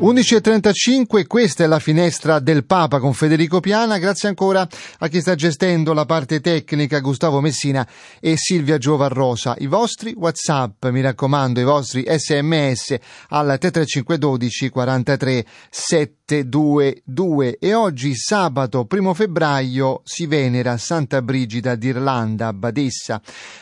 11.35, questa è la finestra del Papa con Federico Piana, grazie ancora a chi sta gestendo la parte tecnica, Gustavo Messina e Silvia Giovarrosa. I vostri Whatsapp, mi raccomando, i vostri sms al 33512 43 722 e oggi sabato 1 febbraio si venera Santa Brigida d'Irlanda, badessa.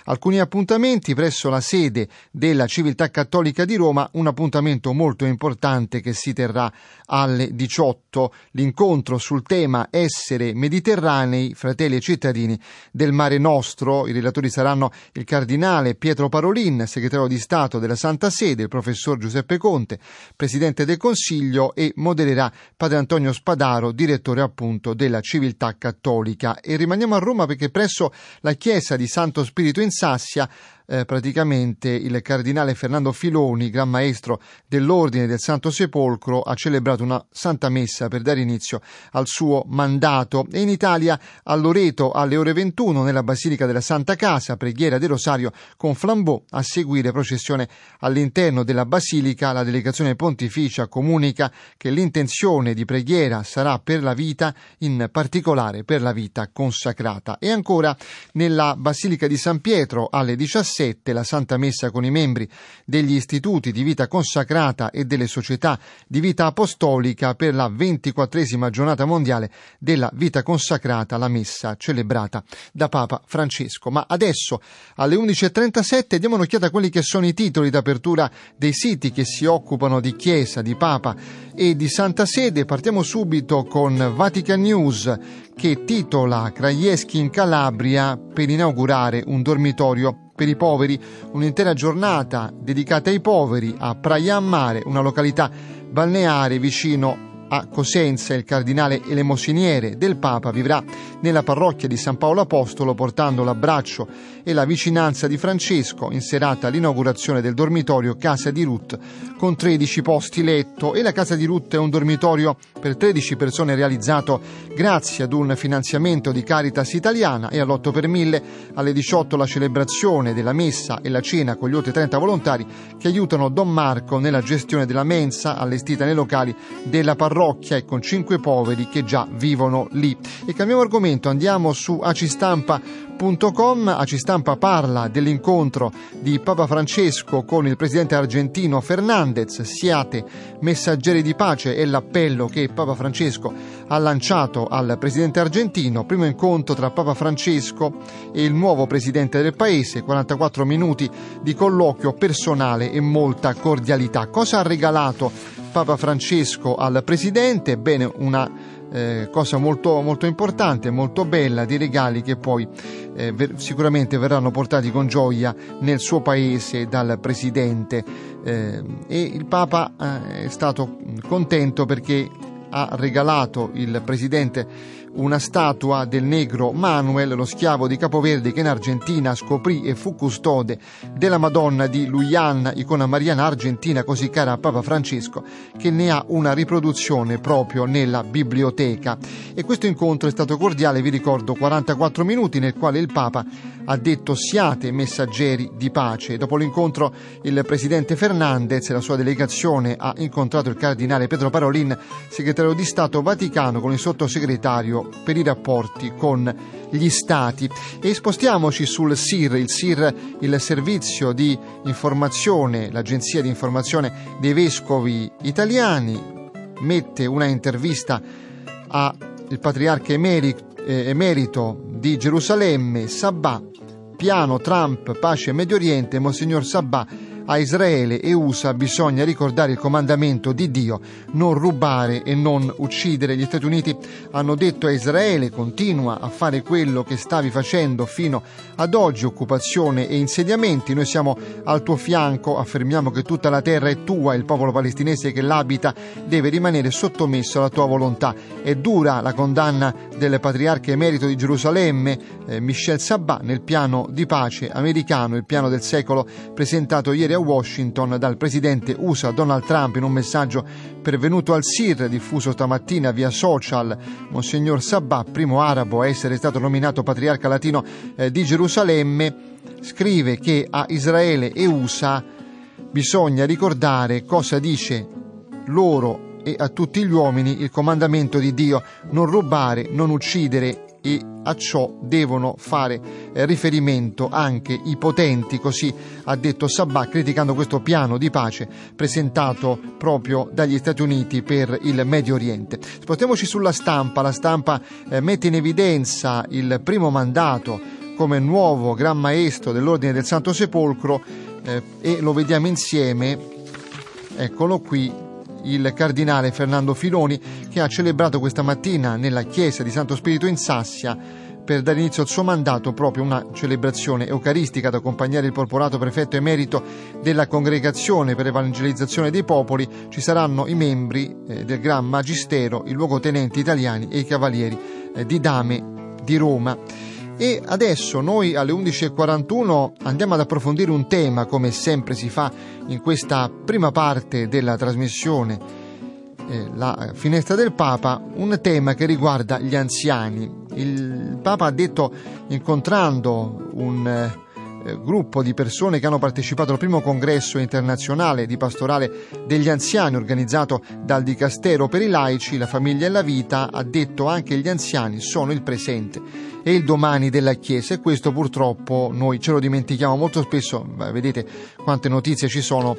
Alcuni appuntamenti presso la sede della Civiltà Cattolica di Roma, un appuntamento molto importante che si terrà alle 18, l'incontro sul tema Essere Mediterranei, fratelli e cittadini del Mare Nostro. I relatori saranno il cardinale Pietro Parolin, segretario di Stato della Santa Sede, il professor Giuseppe Conte, presidente del Consiglio e modererà padre Antonio Spadaro, direttore appunto della Civiltà Cattolica. E rimaniamo a Roma perché presso la chiesa di Santo Spirito in Sassia eh, praticamente il cardinale Fernando Filoni, gran maestro dell'Ordine del Santo Sepolcro, ha celebrato una santa messa per dare inizio al suo mandato. E in Italia, a Loreto, alle ore 21, nella Basilica della Santa Casa, preghiera del Rosario con flambeau, a seguire processione all'interno della Basilica. La delegazione pontificia comunica che l'intenzione di preghiera sarà per la vita, in particolare per la vita consacrata. E ancora, nella Basilica di San Pietro, alle 17, 7 la Santa Messa con i membri degli istituti di vita consacrata e delle società di vita apostolica per la ventiquattresima giornata mondiale della vita consacrata, la messa celebrata da Papa Francesco. Ma adesso alle 11.37 diamo un'occhiata a quelli che sono i titoli d'apertura dei siti che si occupano di Chiesa, di Papa e di Santa Sede. Partiamo subito con Vatican News che titola Krajewski in Calabria per inaugurare un dormitorio per i poveri, un'intera giornata dedicata ai poveri a Praia Mare, una località balneare vicino a Cosenza il cardinale elemosiniere del Papa vivrà nella parrocchia di San Paolo Apostolo portando l'abbraccio e la vicinanza di Francesco in serata all'inaugurazione del dormitorio Casa di Ruth con 13 posti letto. E la Casa di Ruth è un dormitorio per 13 persone realizzato grazie ad un finanziamento di Caritas italiana e all'8 per 1000 alle 18 la celebrazione della messa e la cena con gli oltre 30 volontari che aiutano Don Marco nella gestione della mensa allestita nei locali della parrocchia parrocchia e con cinque poveri che già vivono lì. E cambiamo argomento, andiamo su acistampa.com. Acistampa parla dell'incontro di Papa Francesco con il presidente argentino Fernandez. Siate messaggeri di pace è l'appello che Papa Francesco ha lanciato al presidente argentino. Primo incontro tra Papa Francesco e il nuovo presidente del paese, 44 minuti di colloquio personale e molta cordialità. Cosa ha regalato Papa Francesco al Presidente, bene, una eh, cosa molto, molto, importante, molto bella, di regali che poi eh, ver- sicuramente verranno portati con gioia nel suo paese dal Presidente. Eh, e il Papa eh, è stato contento perché ha regalato il Presidente una statua del negro Manuel, lo schiavo di Capoverde che in Argentina scoprì e fu custode della Madonna di Luyan, icona mariana argentina così cara a Papa Francesco, che ne ha una riproduzione proprio nella biblioteca. E questo incontro è stato cordiale, vi ricordo, 44 minuti nel quale il Papa ha detto siate messaggeri di pace. Dopo l'incontro il presidente Fernandez e la sua delegazione ha incontrato il cardinale Pedro Parolin, segretario di Stato Vaticano, con il sottosegretario per i rapporti con gli stati. E spostiamoci sul SIR, il SIR, il servizio di informazione, l'agenzia di informazione dei vescovi italiani, mette una intervista al patriarca emerito, eh, emerito di Gerusalemme, Sabà, piano Trump, pace Medio Oriente, Monsignor Sabà a Israele e USA bisogna ricordare il comandamento di Dio, non rubare e non uccidere. Gli Stati Uniti hanno detto a Israele continua a fare quello che stavi facendo fino ad oggi, occupazione e insediamenti. Noi siamo al tuo fianco, affermiamo che tutta la terra è tua, il popolo palestinese che l'abita deve rimanere sottomesso alla tua volontà. È dura la condanna del patriarca emerito di Gerusalemme, eh, Michel Sabah, nel piano di pace americano, il piano del secolo presentato ieri a Washington dal presidente USA Donald Trump in un messaggio pervenuto al SIR diffuso stamattina via social. Monsignor Sabah, primo arabo a essere stato nominato patriarca latino eh, di Gerusalemme, scrive che a Israele e USA bisogna ricordare cosa dice loro e a tutti gli uomini il comandamento di Dio, non rubare, non uccidere e a ciò devono fare eh, riferimento anche i potenti, così ha detto Sabah criticando questo piano di pace presentato proprio dagli Stati Uniti per il Medio Oriente. Spostiamoci sulla stampa, la stampa eh, mette in evidenza il primo mandato come nuovo Gran Maestro dell'Ordine del Santo Sepolcro eh, e lo vediamo insieme, eccolo qui, il cardinale Fernando Filoni che ha celebrato questa mattina nella chiesa di Santo Spirito in Sassia per dare inizio al suo mandato proprio una celebrazione eucaristica ad accompagnare il porporato prefetto emerito della congregazione per l'evangelizzazione dei popoli ci saranno i membri eh, del Gran Magistero, i luogotenenti italiani e i cavalieri eh, di Dame di Roma. E adesso noi alle 11.41 andiamo ad approfondire un tema, come sempre si fa in questa prima parte della trasmissione, eh, la finestra del Papa, un tema che riguarda gli anziani. Il Papa ha detto, incontrando un eh, gruppo di persone che hanno partecipato al primo congresso internazionale di pastorale degli anziani organizzato dal Dicastero per i laici, la famiglia e la vita, ha detto anche gli anziani sono il presente e il domani della Chiesa e questo purtroppo noi ce lo dimentichiamo molto spesso, vedete quante notizie ci sono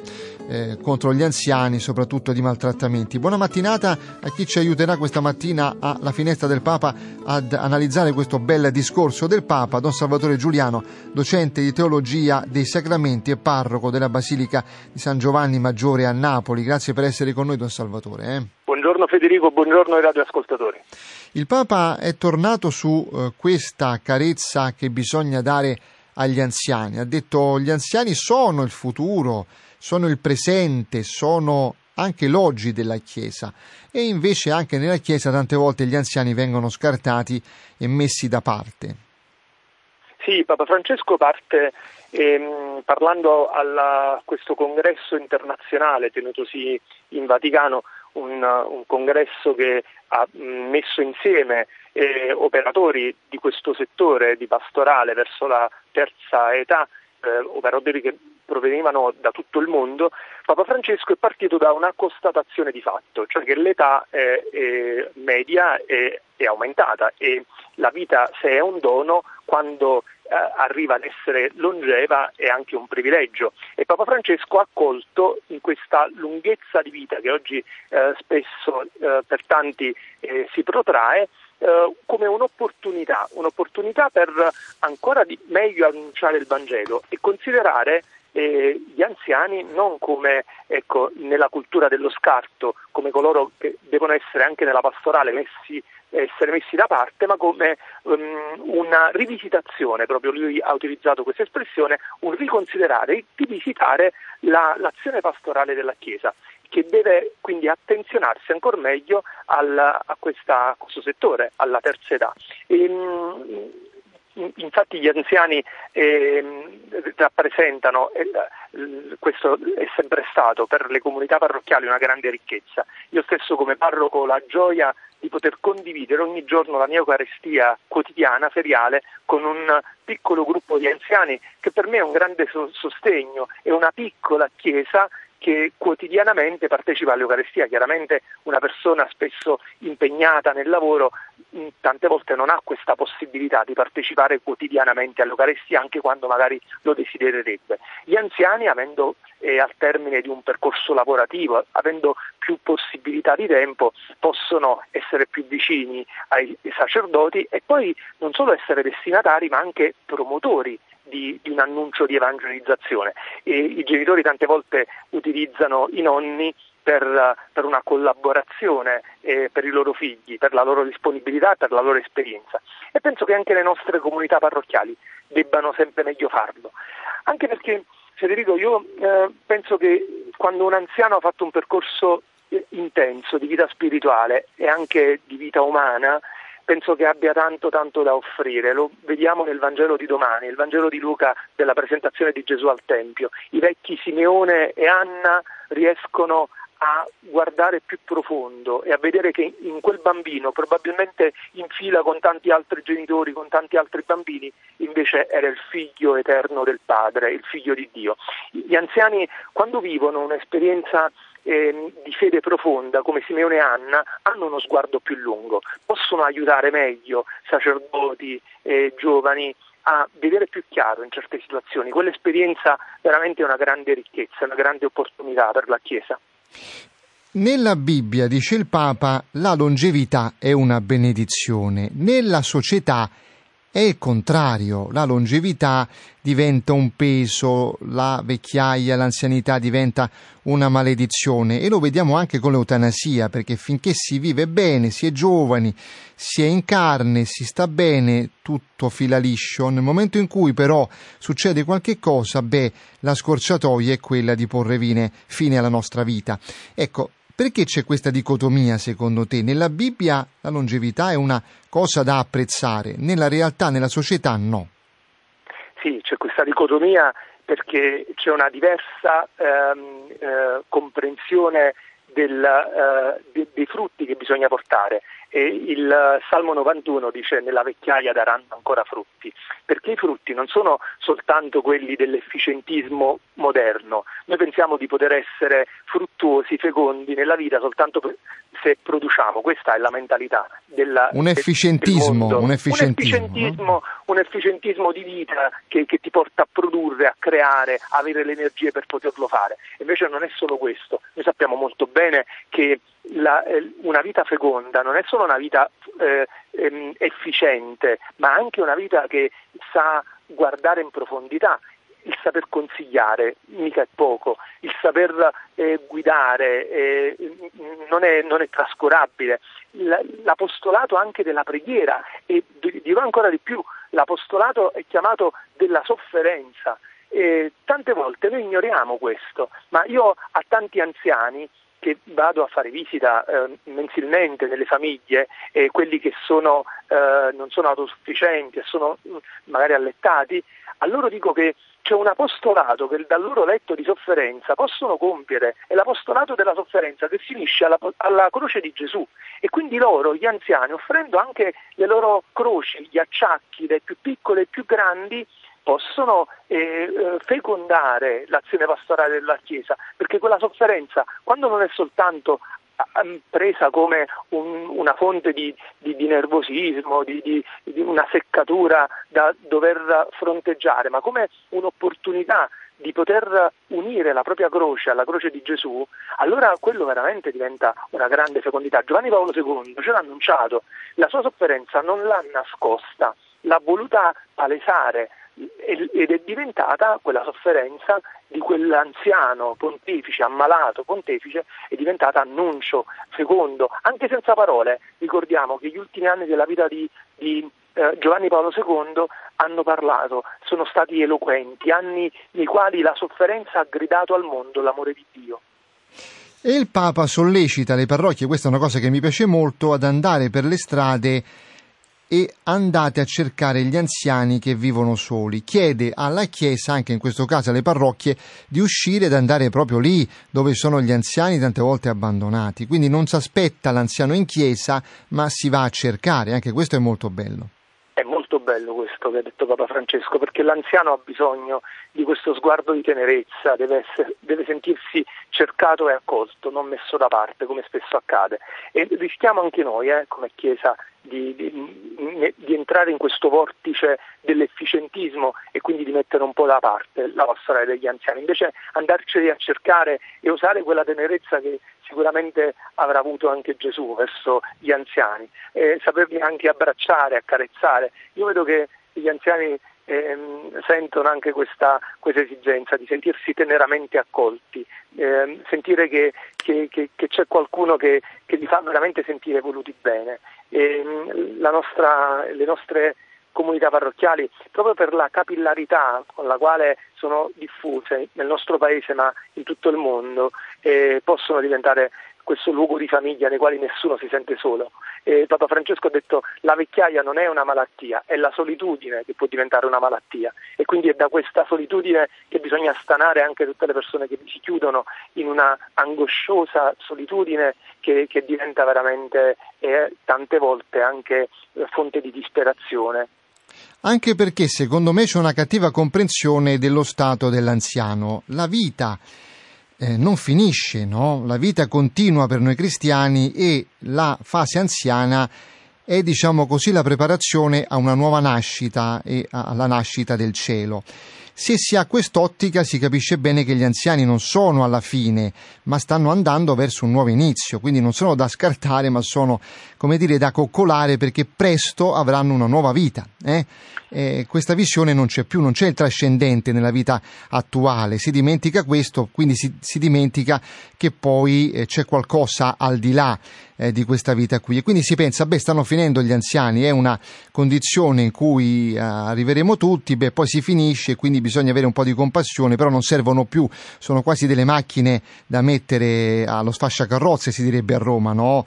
eh, contro gli anziani, soprattutto di maltrattamenti. Buona mattinata a chi ci aiuterà questa mattina alla finestra del Papa ad analizzare questo bel discorso del Papa, Don Salvatore Giuliano, docente di teologia dei sacramenti e parroco della Basilica di San Giovanni Maggiore a Napoli. Grazie per essere con noi, Don Salvatore. Eh. Buongiorno Federico, buongiorno ai radioascoltatori. Il Papa è tornato su eh, questa carezza che bisogna dare agli anziani. Ha detto gli anziani sono il futuro, sono il presente, sono anche l'oggi della Chiesa e invece anche nella Chiesa tante volte gli anziani vengono scartati e messi da parte. Sì, Papa Francesco parte ehm, parlando a questo congresso internazionale tenutosi in Vaticano un, un congresso che ha messo insieme eh, operatori di questo settore di pastorale verso la terza età, eh, operatori che provenivano da tutto il mondo, Papa Francesco è partito da una constatazione di fatto, cioè che l'età è, è media è, è aumentata e la vita se è un dono quando arriva ad essere longeva è anche un privilegio. E Papa Francesco ha colto in questa lunghezza di vita che oggi eh, spesso eh, per tanti eh, si protrae eh, come un'opportunità, un'opportunità per ancora di meglio annunciare il Vangelo e considerare eh, gli anziani non come ecco, nella cultura dello scarto, come coloro che devono essere anche nella pastorale messi essere messi da parte, ma come um, una rivisitazione, proprio lui ha utilizzato questa espressione, un riconsiderare, rivisitare la, l'azione pastorale della Chiesa, che deve quindi attenzionarsi ancora meglio al, a, questa, a, questo settore, alla terza età. E, um, infatti gli anziani eh, rappresentano, eh, questo è sempre stato per le comunità parrocchiali una grande ricchezza. Io stesso come parroco ho la gioia di poter condividere ogni giorno la mia Eucaristia quotidiana, feriale, con un piccolo gruppo di anziani che per me è un grande sostegno, è una piccola chiesa che quotidianamente partecipa all'Eucaristia. Chiaramente una persona spesso impegnata nel lavoro tante volte non ha questa possibilità di partecipare quotidianamente all'Eucaristia anche quando magari lo desidererebbe. Gli anziani, avendo eh, al termine di un percorso lavorativo, avendo più possibilità di tempo, possono essere più vicini ai sacerdoti e poi non solo essere destinatari ma anche promotori di, di un annuncio di evangelizzazione. E I genitori tante volte utilizzano i nonni per, per, una collaborazione eh, per i loro figli, per la loro disponibilità, per la loro esperienza. E penso che anche le nostre comunità parrocchiali debbano sempre meglio farlo. Anche perché, Federico, io eh, penso che quando un anziano ha fatto un percorso eh, intenso di vita spirituale e anche di vita umana, penso che abbia tanto tanto da offrire. Lo vediamo nel Vangelo di domani, il Vangelo di Luca della presentazione di Gesù al Tempio. I vecchi Simeone e Anna riescono a guardare più profondo e a vedere che in quel bambino, probabilmente in fila con tanti altri genitori, con tanti altri bambini, invece era il figlio eterno del Padre, il figlio di Dio. Gli anziani quando vivono un'esperienza eh, di fede profonda come Simeone e Anna hanno uno sguardo più lungo, possono aiutare meglio sacerdoti, eh, giovani a vedere più chiaro in certe situazioni. Quell'esperienza veramente è una grande ricchezza, una grande opportunità per la Chiesa. Nella Bibbia, dice il Papa, la longevità è una benedizione, nella società è il contrario, la longevità diventa un peso, la vecchiaia, l'anzianità diventa una maledizione e lo vediamo anche con l'eutanasia, perché finché si vive bene, si è giovani, si è in carne, si sta bene, tutto fila liscio. Nel momento in cui però succede qualche cosa, beh, la scorciatoia è quella di porre fine alla nostra vita. Ecco, perché c'è questa dicotomia secondo te? Nella Bibbia la longevità è una cosa da apprezzare, nella realtà, nella società no. Sì, c'è questa dicotomia perché c'è una diversa ehm, eh, comprensione del, eh, de, dei frutti che bisogna portare e il Salmo 91 dice nella vecchiaia daranno ancora frutti, perché i frutti non sono soltanto quelli dell'efficientismo moderno, noi pensiamo di poter essere fruttuosi, fecondi nella vita soltanto se produciamo, questa è la mentalità della, un efficientismo, del un efficientismo, un efficientismo, un efficientismo di vita che, che, ti porta a produrre, a creare, a avere le energie per poterlo fare. Invece non è solo questo, noi sappiamo molto bene che la, eh, una vita feconda non è solo una vita eh, ehm, efficiente, ma anche una vita che sa guardare in profondità. Il saper consigliare mica è poco, il saper eh, guidare eh, non, è, non, è, trascurabile. L'apostolato anche della preghiera e dirò ancora di più, l'apostolato è chiamato della sofferenza. E tante volte noi ignoriamo questo, ma io a tanti anziani che vado a fare visita eh, mensilmente nelle famiglie e quelli che sono, eh, non sono autosufficienti e sono mm, magari allettati, a loro dico che c'è un apostolato che dal loro letto di sofferenza possono compiere, è l'apostolato della sofferenza che finisce alla, alla, croce di Gesù. E quindi loro, gli anziani, offrendo anche le loro croci, gli acciacchi, dai più piccoli ai più grandi, possono eh, eh, fecondare l'azione pastorale della Chiesa, perché quella sofferenza, quando non è soltanto presa come un, una fonte di, di, di nervosismo, di, di, una seccatura da dover fronteggiare, ma come un'opportunità di poter unire la propria croce alla croce di Gesù, allora quello veramente diventa una grande fecondità. Giovanni Paolo II ce l'ha annunciato, la sua sofferenza non l'ha nascosta, l'ha voluta palesare, ed è diventata quella sofferenza di quell'anziano pontefice, ammalato pontefice, è diventata annuncio fecondo, anche senza parole. Ricordiamo che gli ultimi anni della vita di, di eh, Giovanni Paolo II hanno parlato, sono stati eloquenti, anni nei quali la sofferenza ha gridato al mondo l'amore di Dio. E il Papa sollecita le parrocchie, questa è una cosa che mi piace molto, ad andare per le strade e andate a cercare gli anziani che vivono soli. Chiede alla Chiesa, anche in questo caso alle parrocchie, di uscire ed andare proprio lì dove sono gli anziani tante volte abbandonati. Quindi non si aspetta l'anziano in chiesa, ma si va a cercare. Anche questo è molto bello. È molto bello questo che ha detto Papa Francesco, perché l'anziano ha bisogno di questo sguardo di tenerezza, deve, essere, deve sentirsi cercato e accolto, non messo da parte, come spesso accade. E rischiamo anche noi, eh, come Chiesa, di, di, di, entrare in questo vortice dell'efficientismo e quindi di mettere un po' da parte la storia degli anziani, invece andarceli a cercare e usare quella tenerezza che sicuramente avrà avuto anche Gesù verso gli anziani, e saperli anche abbracciare, accarezzare. Io vedo che gli anziani ehm, sentono anche questa, questa, esigenza di sentirsi teneramente accolti, ehm, sentire che, che, che, che, c'è qualcuno che, li fa veramente sentire voluti bene. Ehm, nostra, le nostre comunità parrocchiali, proprio per la capillarità con la quale sono diffuse nel nostro paese ma in tutto il mondo, eh, possono diventare questo luogo di famiglia nei quali nessuno si sente solo. E Papa Francesco ha detto la vecchiaia non è una malattia, è la solitudine che può diventare una malattia e quindi è da questa solitudine che bisogna stanare anche tutte le persone che si chiudono in una angosciosa solitudine che, che diventa veramente eh, tante volte anche eh, fonte di disperazione anche perché secondo me c'è una cattiva comprensione dello stato dell'anziano. La vita eh, non finisce, no? la vita continua per noi cristiani e la fase anziana è diciamo così la preparazione a una nuova nascita e alla nascita del cielo. Se si ha quest'ottica si capisce bene che gli anziani non sono alla fine, ma stanno andando verso un nuovo inizio, quindi non sono da scartare, ma sono, come dire, da coccolare perché presto avranno una nuova vita. Eh? Eh, questa visione non c'è più, non c'è il trascendente nella vita attuale, si dimentica questo, quindi si, si dimentica che poi eh, c'è qualcosa al di là eh, di questa vita qui e quindi si pensa, beh, stanno finendo gli anziani, è una condizione in cui eh, arriveremo tutti, beh, poi si finisce, quindi bisogna avere un po' di compassione, però non servono più, sono quasi delle macchine da mettere allo sfasciacarrozze, si direbbe a Roma, no?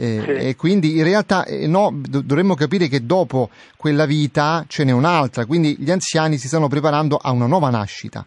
Eh, sì. E quindi in realtà eh, no, dovremmo capire che dopo quella vita ce n'è un'altra, quindi gli anziani si stanno preparando a una nuova nascita.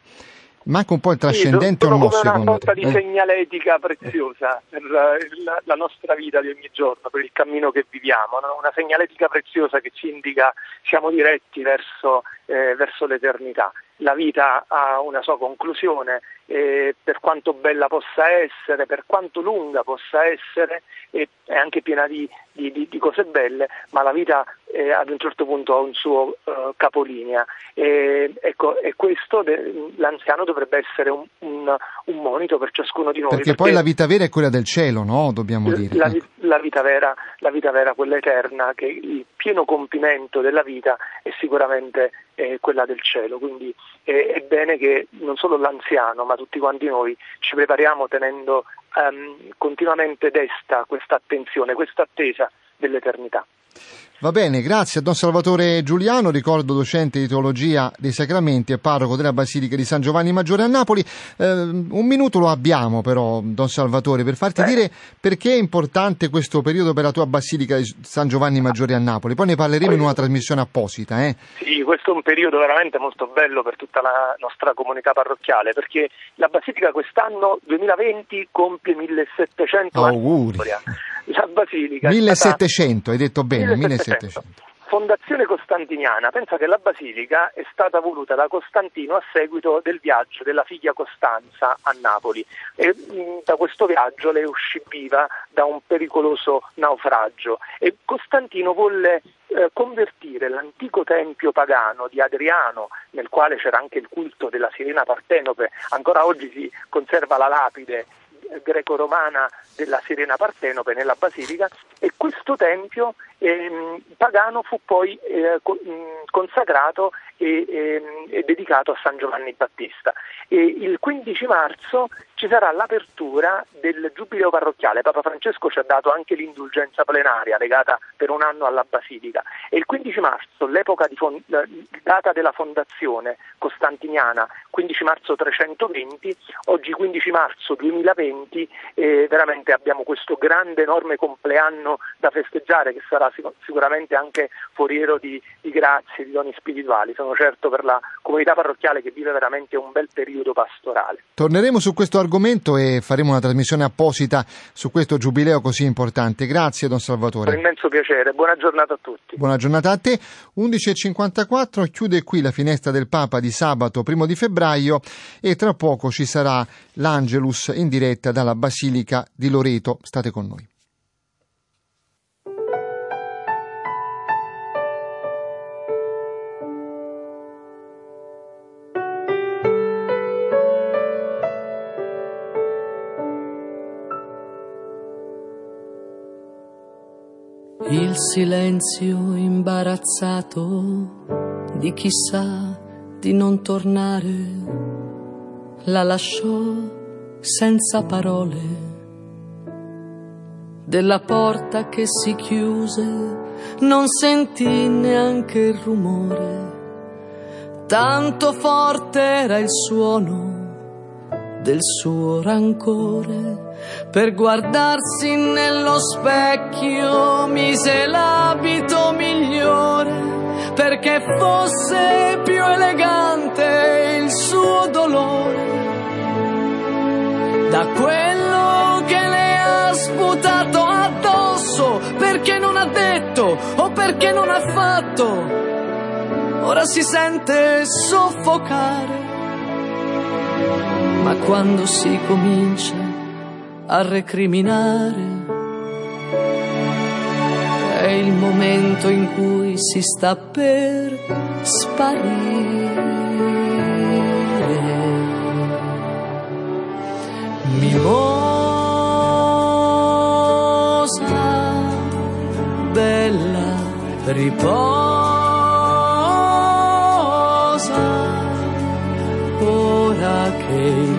Manca un po' il trascendente sì, o no, secondo una sorta di eh? segnaletica preziosa per la, la, la, nostra vita di ogni giorno, per il cammino che viviamo, no? una segnaletica preziosa che ci indica siamo diretti verso, eh, verso l'eternità. La vita ha una sua conclusione, eh, per quanto bella possa essere, per quanto lunga possa essere, è anche piena di, di, di, cose belle, ma la vita eh, ad un certo punto ha un suo uh, capolinea. E, ecco, e questo de, l'anziano dovrebbe essere un, un, un, monito per ciascuno di noi. Perché, perché, poi la vita vera è quella del cielo, no? Dobbiamo dire. La, la, vita vera, la vita vera, quella eterna, che il pieno compimento della vita è sicuramente eh, quella del cielo. Quindi eh, è bene che non solo l'anziano, ma tutti quanti noi ci prepariamo tenendo um, continuamente desta questa attenzione, questa attesa dell'eternità. Va bene, grazie a Don Salvatore Giuliano, ricordo docente di teologia dei sacramenti e parroco della Basilica di San Giovanni Maggiore a Napoli. Eh, un minuto lo abbiamo però, Don Salvatore, per farti Beh. dire perché è importante questo periodo per la tua Basilica di San Giovanni Maggiore a Napoli. Poi ne parleremo in una trasmissione apposita. Eh. Sì, questo è un periodo veramente molto bello per tutta la nostra comunità parrocchiale, perché la Basilica quest'anno, 2020, compie 1700 Auguri. anni la Basilica. 1700, stata... hai detto bene, 1700. 1700. Fondazione Costantiniana, pensa che la Basilica è stata voluta da Costantino a seguito del viaggio della figlia Costanza a Napoli. E mm, da questo viaggio lei uscì viva da un pericoloso naufragio. E Costantino volle eh, convertire l'antico tempio pagano di Adriano, nel quale c'era anche il culto della sirena partenope, ancora oggi si conserva la lapide greco-romana della Sirena Partenope nella Basilica e questo tempio ehm, pagano fu poi eh, consacrato e, e, e, dedicato a San Giovanni Battista. E il 15 marzo ci sarà l'apertura del Giubileo parrocchiale. Papa Francesco ci ha dato anche l'indulgenza plenaria legata per un anno alla Basilica e il 15 marzo, l'epoca di fond- data della fondazione costantiniana, 15 marzo 320, oggi 15 marzo 2020, eh, veramente abbiamo questo grande, enorme compleanno da festeggiare che sarà sic- sicuramente anche foriero di, di grazie, di doni spirituali. Sono certo per la comunità parrocchiale che vive veramente un bel periodo pastorale. Torneremo su questo argomento e faremo una trasmissione apposita su questo giubileo così importante. Grazie Don Salvatore. Un immenso piacere, buona giornata a tutti. Buona giornata a te. 11.54 chiude qui la finestra del Papa di sabato primo di febbraio e tra poco ci sarà l'Angelus in diretta dalla Basilica di Loreto. State con noi. Il silenzio imbarazzato di chissà di non tornare, la lasciò senza parole. Della porta che si chiuse non sentì neanche il rumore, tanto forte era il suono del suo rancore. Per guardarsi nello specchio mise l'abito migliore perché fosse più elegante il suo dolore da quello che le ha sputato addosso perché non ha detto o perché non ha fatto ora si sente soffocare ma quando si comincia a recriminare è il momento in cui si sta per sparire. Mimosa bella riposa ora che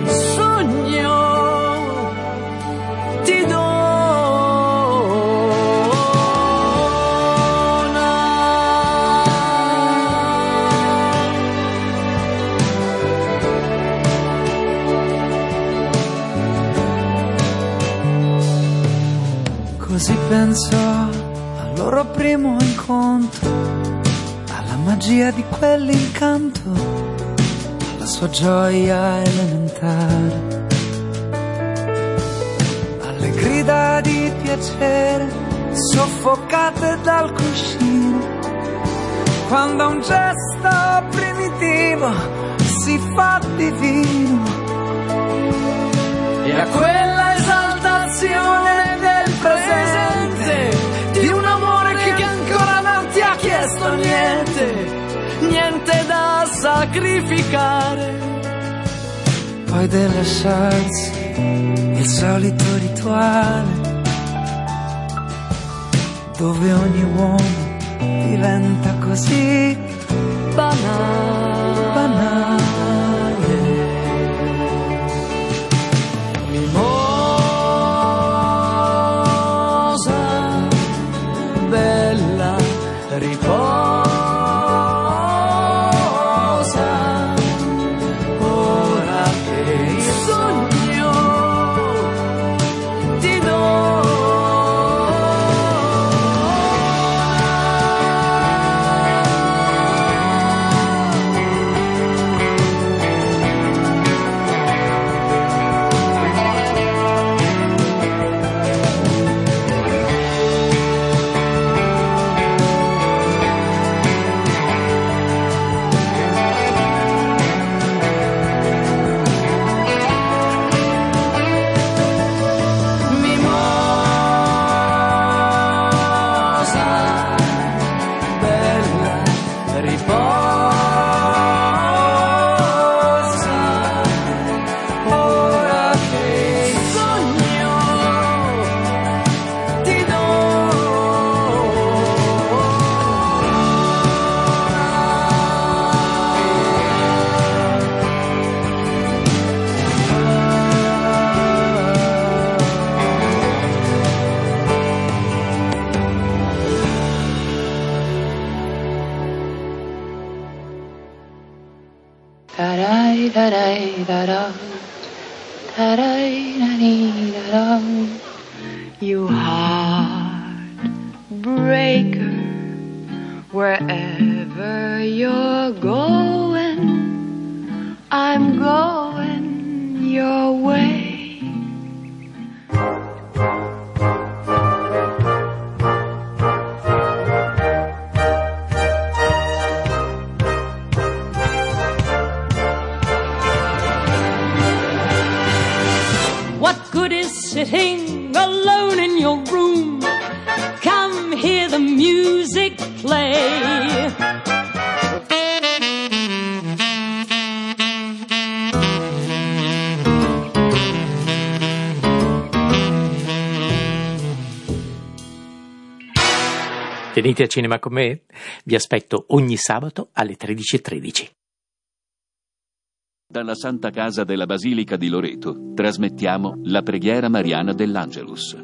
Pensò al loro primo incontro, alla magia di quell'incanto, alla sua gioia elementare, alle grida di piacere soffocate dal cuscino, quando un gesto primitivo si fa divino. E a quella sacrificare. Poi del lasciarsi il solito rituale dove ogni uomo diventa così banale. banale. that up. Good is sitting alone in your room? Come hear the music play. Venite a cinema con me? Vi aspetto ogni sabato alle 13.13. Dalla Santa Casa della Basilica di Loreto trasmettiamo la preghiera mariana dell'Angelus.